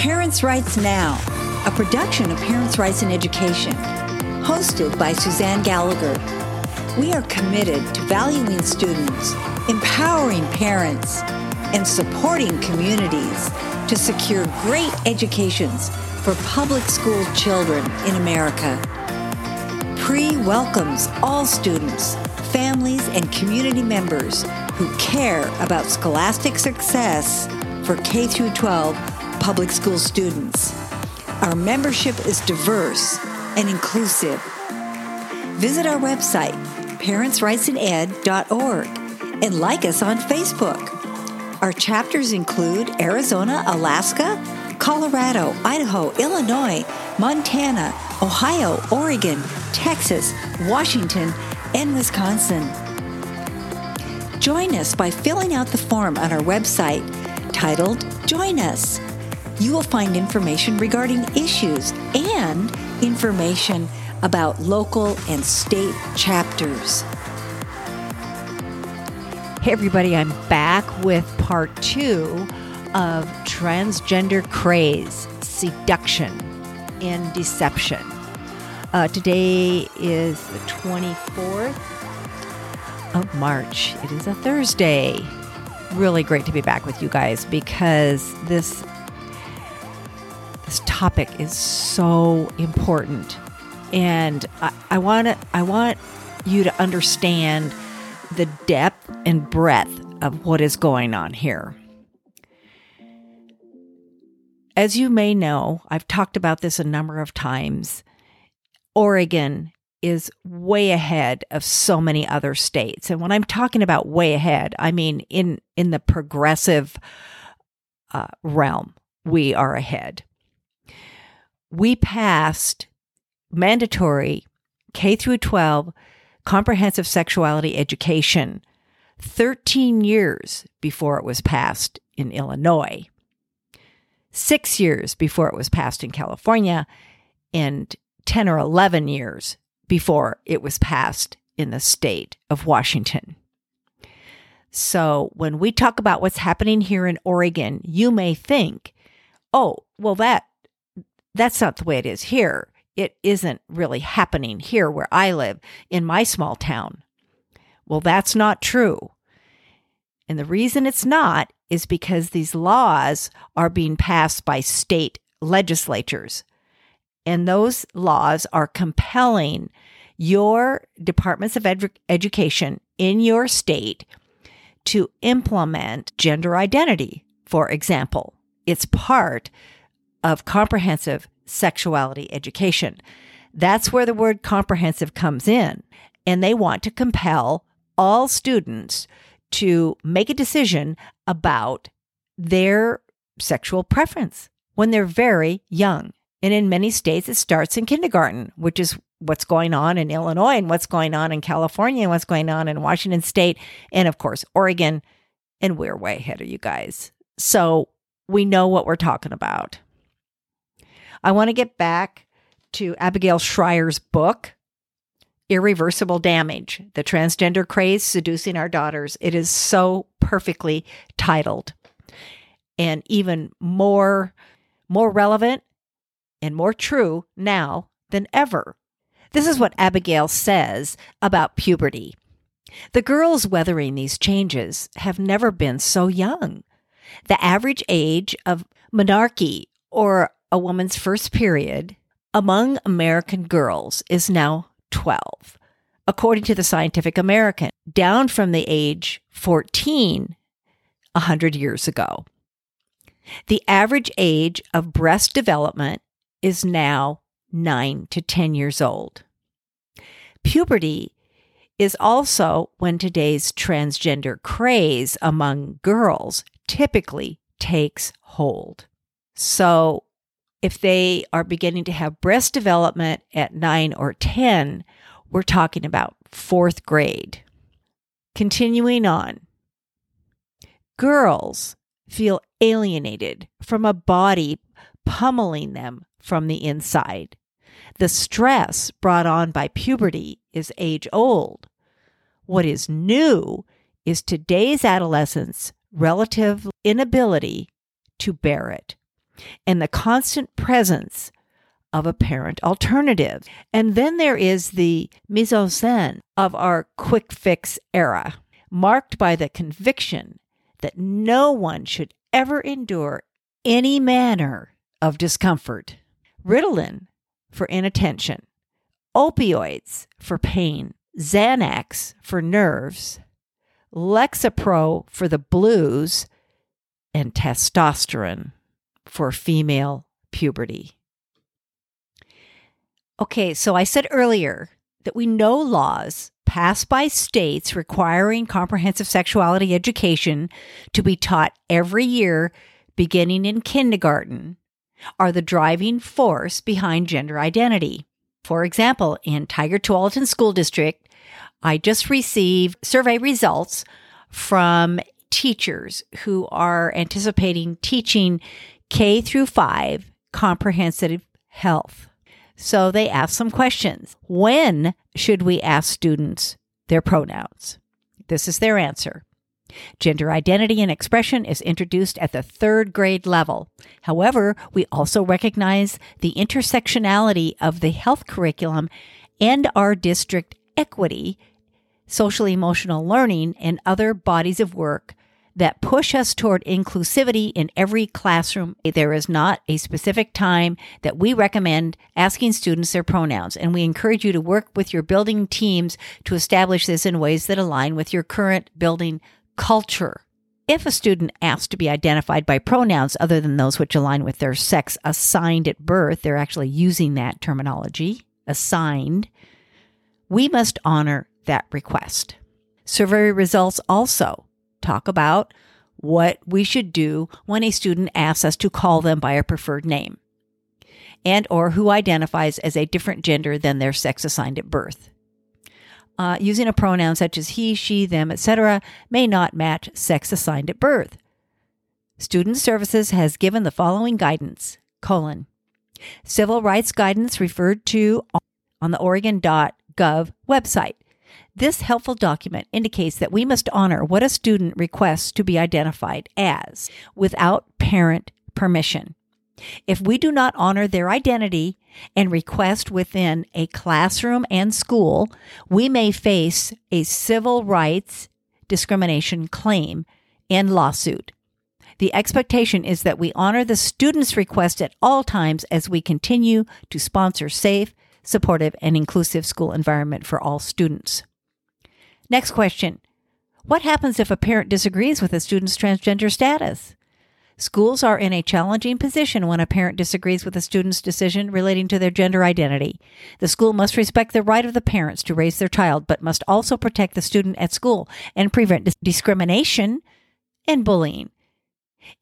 Parents' Rights Now, a production of Parents' Rights in Education, hosted by Suzanne Gallagher. We are committed to valuing students, empowering parents, and supporting communities to secure great educations for public school children in America. PRE welcomes all students, families, and community members who care about scholastic success for K 12 public school students. Our membership is diverse and inclusive. Visit our website, parentsrightsined.org, and like us on Facebook. Our chapters include Arizona, Alaska, Colorado, Idaho, Illinois, Montana, Ohio, Oregon, Texas, Washington, and Wisconsin. Join us by filling out the form on our website titled Join Us. You will find information regarding issues and information about local and state chapters. Hey, everybody, I'm back with part two of Transgender Craze Seduction and Deception. Uh, today is the 24th of March. It is a Thursday. Really great to be back with you guys because this this topic is so important, and I, I want I want you to understand the depth and breadth of what is going on here. As you may know, I've talked about this a number of times. Oregon is way ahead of so many other states. And when I'm talking about way ahead, I mean in in the progressive uh, realm, we are ahead. We passed mandatory K through 12 comprehensive sexuality education 13 years before it was passed in Illinois, six years before it was passed in California, and 10 or 11 years before it was passed in the state of Washington. So when we talk about what's happening here in Oregon, you may think, "Oh, well that that's not the way it is here. It isn't really happening here where I live in my small town." Well, that's not true. And the reason it's not is because these laws are being passed by state legislatures and those laws are compelling your departments of edu- education in your state to implement gender identity, for example. It's part of comprehensive sexuality education. That's where the word comprehensive comes in. And they want to compel all students to make a decision about their sexual preference when they're very young. And in many states, it starts in kindergarten, which is what's going on in Illinois and what's going on in California and what's going on in Washington state. And of course, Oregon. And we're way ahead of you guys. So we know what we're talking about. I want to get back to Abigail Shrier's book, Irreversible Damage The Transgender Craze Seducing Our Daughters. It is so perfectly titled and even more more relevant and more true now than ever. This is what Abigail says about puberty. The girls weathering these changes have never been so young. The average age of menarche, or a woman's first period, among American girls is now 12, according to the Scientific American, down from the age 14 100 years ago. The average age of breast development is now 9 to 10 years old. Puberty is also when today's transgender craze among girls typically takes hold. So, if they are beginning to have breast development at 9 or 10, we're talking about fourth grade. Continuing on, girls feel alienated from a body pummeling them from the inside. The stress brought on by puberty is age old. What is new is today's adolescents' relative inability to bear it, and the constant presence of a parent alternative. And then there is the mise en scène of our quick fix era, marked by the conviction that no one should ever endure any manner of discomfort. Ritalin for inattention, opioids for pain, Xanax for nerves, Lexapro for the blues, and testosterone for female puberty. Okay, so I said earlier that we know laws passed by states requiring comprehensive sexuality education to be taught every year beginning in kindergarten are the driving force behind gender identity. For example, in Tigard Tualatin School District, I just received survey results from teachers who are anticipating teaching K through 5 comprehensive health. So they asked some questions. When should we ask students their pronouns? This is their answer. Gender identity and expression is introduced at the third grade level. However, we also recognize the intersectionality of the health curriculum and our district equity, social emotional learning, and other bodies of work that push us toward inclusivity in every classroom. There is not a specific time that we recommend asking students their pronouns, and we encourage you to work with your building teams to establish this in ways that align with your current building culture. If a student asks to be identified by pronouns other than those which align with their sex assigned at birth, they're actually using that terminology, assigned, we must honor that request. Survey results also talk about what we should do when a student asks us to call them by a preferred name and or who identifies as a different gender than their sex assigned at birth. Uh, using a pronoun such as he, she, them, etc., may not match sex assigned at birth. Student Services has given the following guidance: colon civil rights guidance referred to on the Oregon.gov website. This helpful document indicates that we must honor what a student requests to be identified as without parent permission. If we do not honor their identity and request within a classroom and school, we may face a civil rights discrimination claim and lawsuit. The expectation is that we honor the student's request at all times as we continue to sponsor safe, supportive, and inclusive school environment for all students. Next question. What happens if a parent disagrees with a student's transgender status? Schools are in a challenging position when a parent disagrees with a student's decision relating to their gender identity. The school must respect the right of the parents to raise their child, but must also protect the student at school and prevent discrimination and bullying.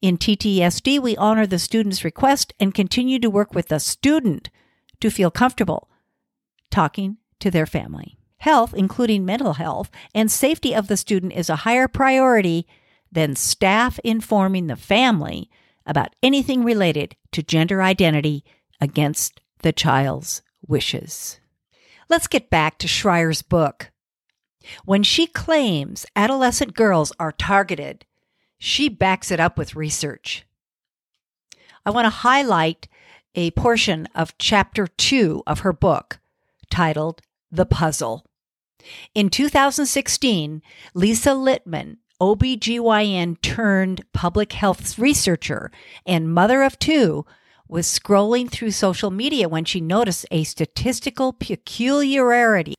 In TTSD, we honor the student's request and continue to work with the student to feel comfortable talking to their family health, including mental health, and safety of the student is a higher priority than staff informing the family about anything related to gender identity against the child's wishes. Let's get back to Shrier's book. When she claims adolescent girls are targeted, she backs it up with research. I want to highlight a portion of chapter two of her book titled The Puzzle. In 2016, Lisa Littman, OBGYN turned public health researcher and mother of two, was scrolling through social media when she noticed a statistical peculiarity.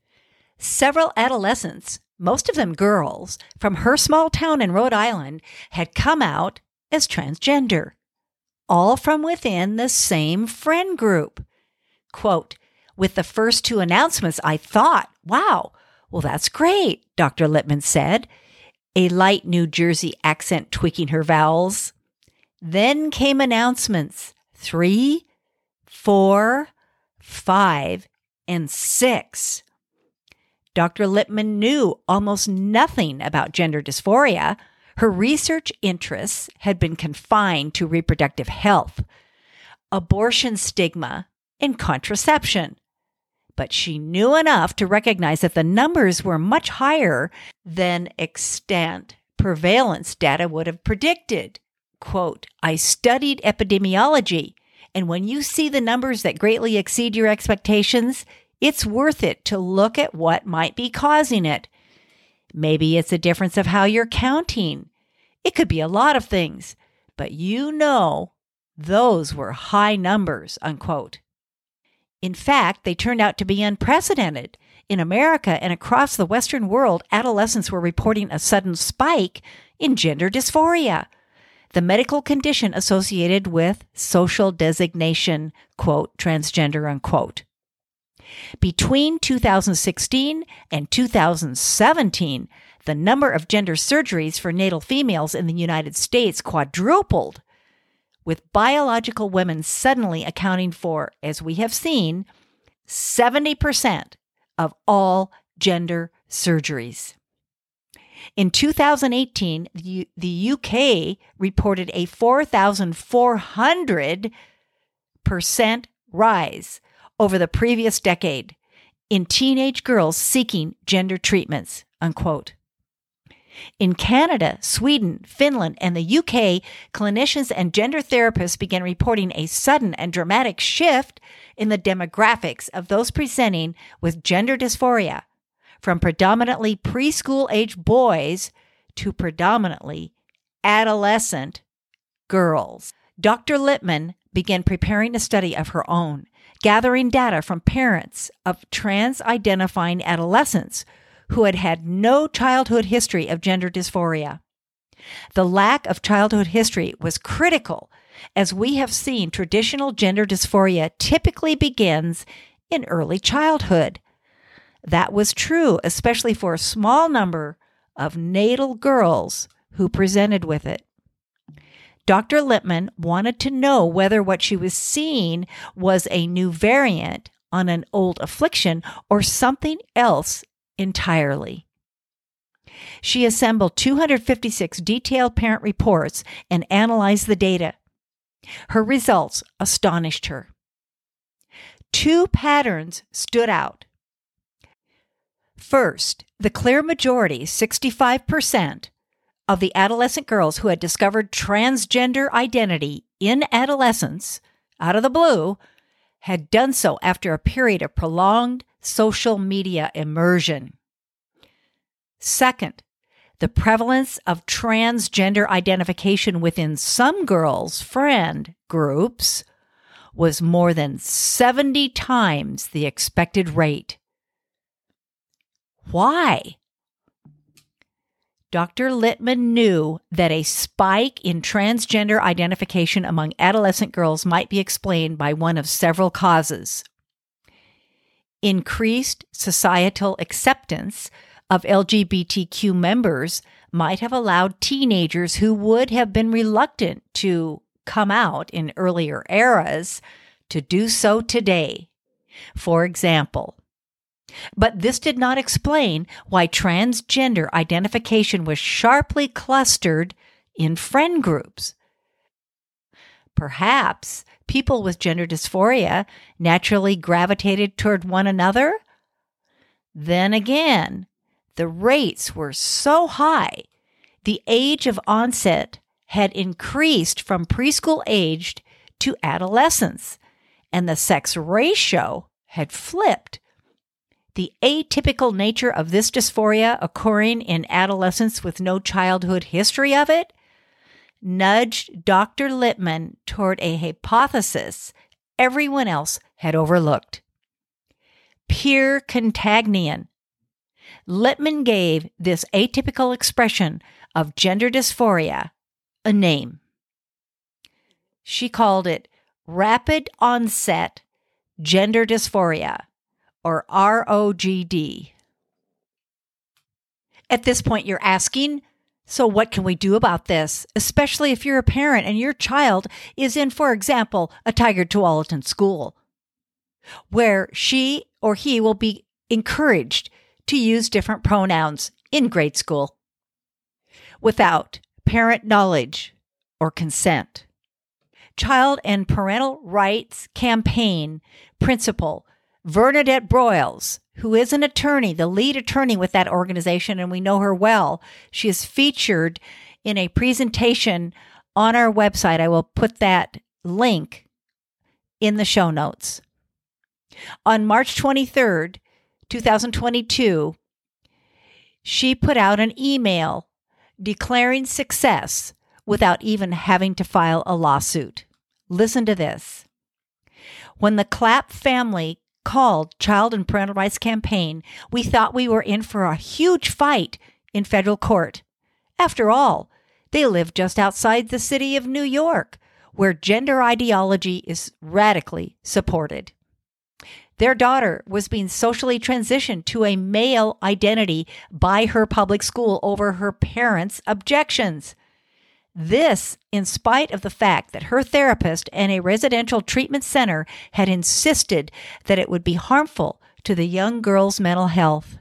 Several adolescents, most of them girls, from her small town in Rhode Island had come out as transgender, all from within the same friend group. Quote, with the first two announcements, I thought, wow, well, that's great, Dr. Littman said, a light New Jersey accent tweaking her vowels. Then came announcements three, four, five, and six. Dr. Littman knew almost nothing about gender dysphoria. Her research interests had been confined to reproductive health, abortion stigma, and contraception but she knew enough to recognize that the numbers were much higher than extant prevalence data would have predicted. quote, I studied epidemiology, and when you see the numbers that greatly exceed your expectations, it's worth it to look at what might be causing it. Maybe it's a difference of how you're counting. It could be a lot of things, but you know those were high numbers, unquote. In fact, they turned out to be unprecedented. In America and across the Western world, adolescents were reporting a sudden spike in gender dysphoria, the medical condition associated with social designation, quote, transgender, unquote. Between 2016 and 2017, the number of gender surgeries for natal females in the United States quadrupled, with biological women suddenly accounting for, as we have seen, 70% of all gender surgeries. In 2018, the, UK reported a 4,400% rise over the previous decade in teenage girls seeking gender treatments, unquote. In Canada, Sweden, Finland, and the UK, clinicians and gender therapists began reporting a sudden and dramatic shift in the demographics of those presenting with gender dysphoria from predominantly preschool age boys to predominantly adolescent girls. Dr. Littman began preparing a study of her own gathering data from parents of trans identifying adolescents who had had no childhood history of gender dysphoria. The lack of childhood history was critical, as we have seen traditional gender dysphoria typically begins in early childhood. That was true, especially for a small number of natal girls who presented with it. Dr. Littman wanted to know whether what she was seeing was a new variant on an old affliction or something else entirely. She assembled 256 detailed parent reports and analyzed the data. Her results astonished her. Two patterns stood out. First, the clear majority, 65%, of the adolescent girls who had discovered transgender identity in adolescence out of the blue had done so after a period of prolonged social media immersion. Second, the prevalence of transgender identification within some girls' friend groups was more than 70 times the expected rate. Why? Dr. Littman knew that a spike in transgender identification among adolescent girls might be explained by one of several causes. Increased societal acceptance of LGBTQ members might have allowed teenagers who would have been reluctant to come out in earlier eras to do so today. For example, but this did not explain why transgender identification was sharply clustered in friend groups. Perhaps people with gender dysphoria naturally gravitated toward one another? Then again, the rates were so high, the age of onset had increased from preschool aged to adolescence, and the sex ratio had flipped the atypical nature of this dysphoria occurring in adolescence with no childhood history of it nudged Dr. Littman toward a hypothesis everyone else had overlooked. Pure contagion. Littman gave this atypical expression of gender dysphoria a name. She called it rapid onset gender dysphoria or ROGD. At this point, you're asking, so what can we do about this? Especially if you're a parent and your child is in, for example, a Tigard Tualatin school, where she or he will be encouraged to use different pronouns in grade school without parent knowledge or consent. Child and Parental Rights Campaign principal Vernadette Broyles, who is an attorney, the lead attorney with that organization, and we know her well. She is featured in a presentation on our website. I will put that link in the show notes. On March 23rd, 2022, she put out an email declaring success without even having to file a lawsuit. Listen to this. When the Clapp family called Child and Parental Rights Campaign, we thought we were in for a huge fight in federal court. After all, they live just outside the city of New York, where gender ideology is radically supported. Their daughter was being socially transitioned to a male identity by her public school over her parents' objections. This, in spite of the fact that her therapist and a residential treatment center had insisted that it would be harmful to the young girl's mental health.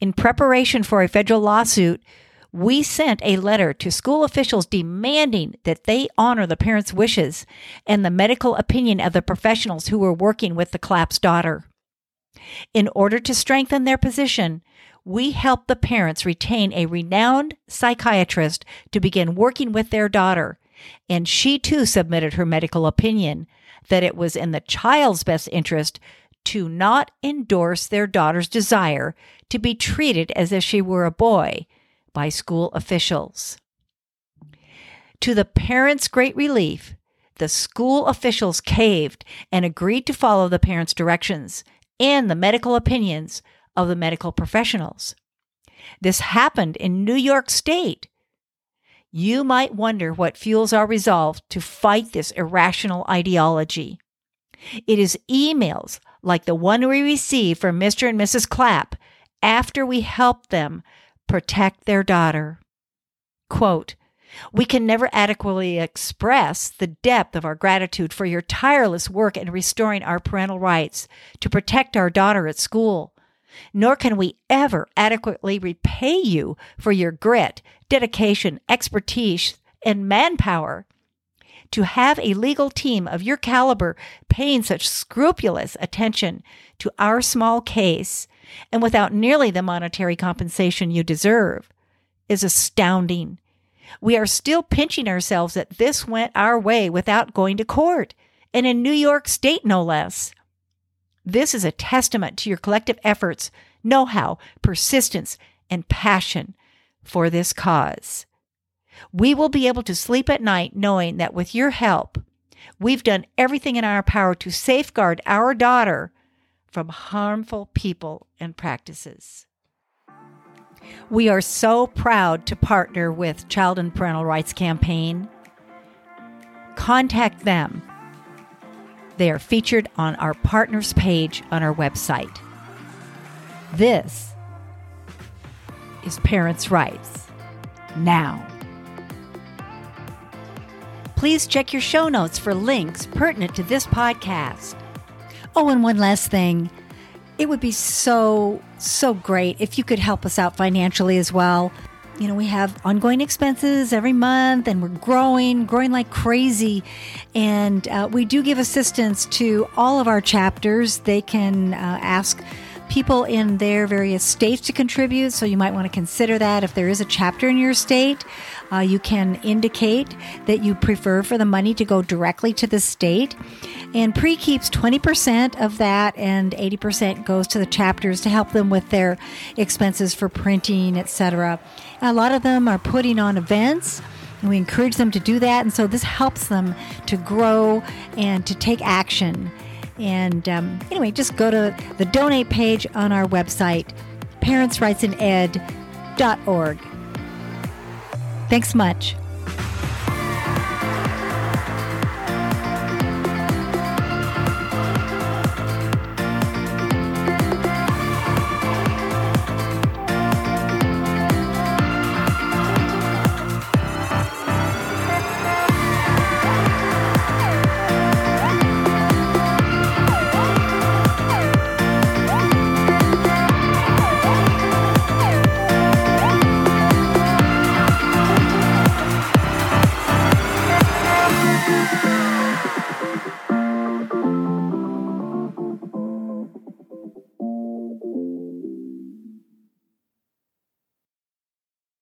In preparation for a federal lawsuit, we sent a letter to school officials demanding that they honor the parents' wishes and the medical opinion of the professionals who were working with the Clapp's daughter. In order to strengthen their position, we helped the parents retain a renowned psychiatrist to begin working with their daughter, and she too submitted her medical opinion that it was in the child's best interest to not endorse their daughter's desire to be treated as if she were a boy by school officials. To the parents' great relief, the school officials caved and agreed to follow the parents' directions and the medical opinions of the medical professionals. This happened in New York State. You might wonder what fuels our resolve to fight this irrational ideology. It is emails like the one we received from Mr. and Mrs. Clapp after we helped them protect their daughter. Quote, we can never adequately express the depth of our gratitude for your tireless work in restoring our parental rights to protect our daughter at school. Nor can we ever adequately repay you for your grit, dedication, expertise, and manpower. To have a legal team of your caliber paying such scrupulous attention to our small case and without nearly the monetary compensation you deserve is astounding. We are still pinching ourselves that this went our way without going to court, and in New York State, no less. This is a testament to your collective efforts, know how, persistence, and passion for this cause. We will be able to sleep at night knowing that with your help, we've done everything in our power to safeguard our daughter from harmful people and practices. We are so proud to partner with Child and Parental Rights Campaign. Contact them. They are featured on our partners page on our website. This is Parents' Rights Now. Please check your show notes for links pertinent to this podcast. Oh, and one last thing. It would be so, so great if you could help us out financially as well. You know, we have ongoing expenses every month and we're growing, growing like crazy. And uh, we do give assistance to all of our chapters. They can uh, ask people in their various states to contribute. So you might want to consider that if there is a chapter in your state. Uh, you can indicate that you prefer for the money to go directly to the state. And PRE keeps 20% of that, and 80% goes to the chapters to help them with their expenses for printing, etc. A lot of them are putting on events. And we encourage them to do that. And so this helps them to grow and to take action. And um, anyway, just go to the donate page on our website, parentsrightsined.org. Thanks much.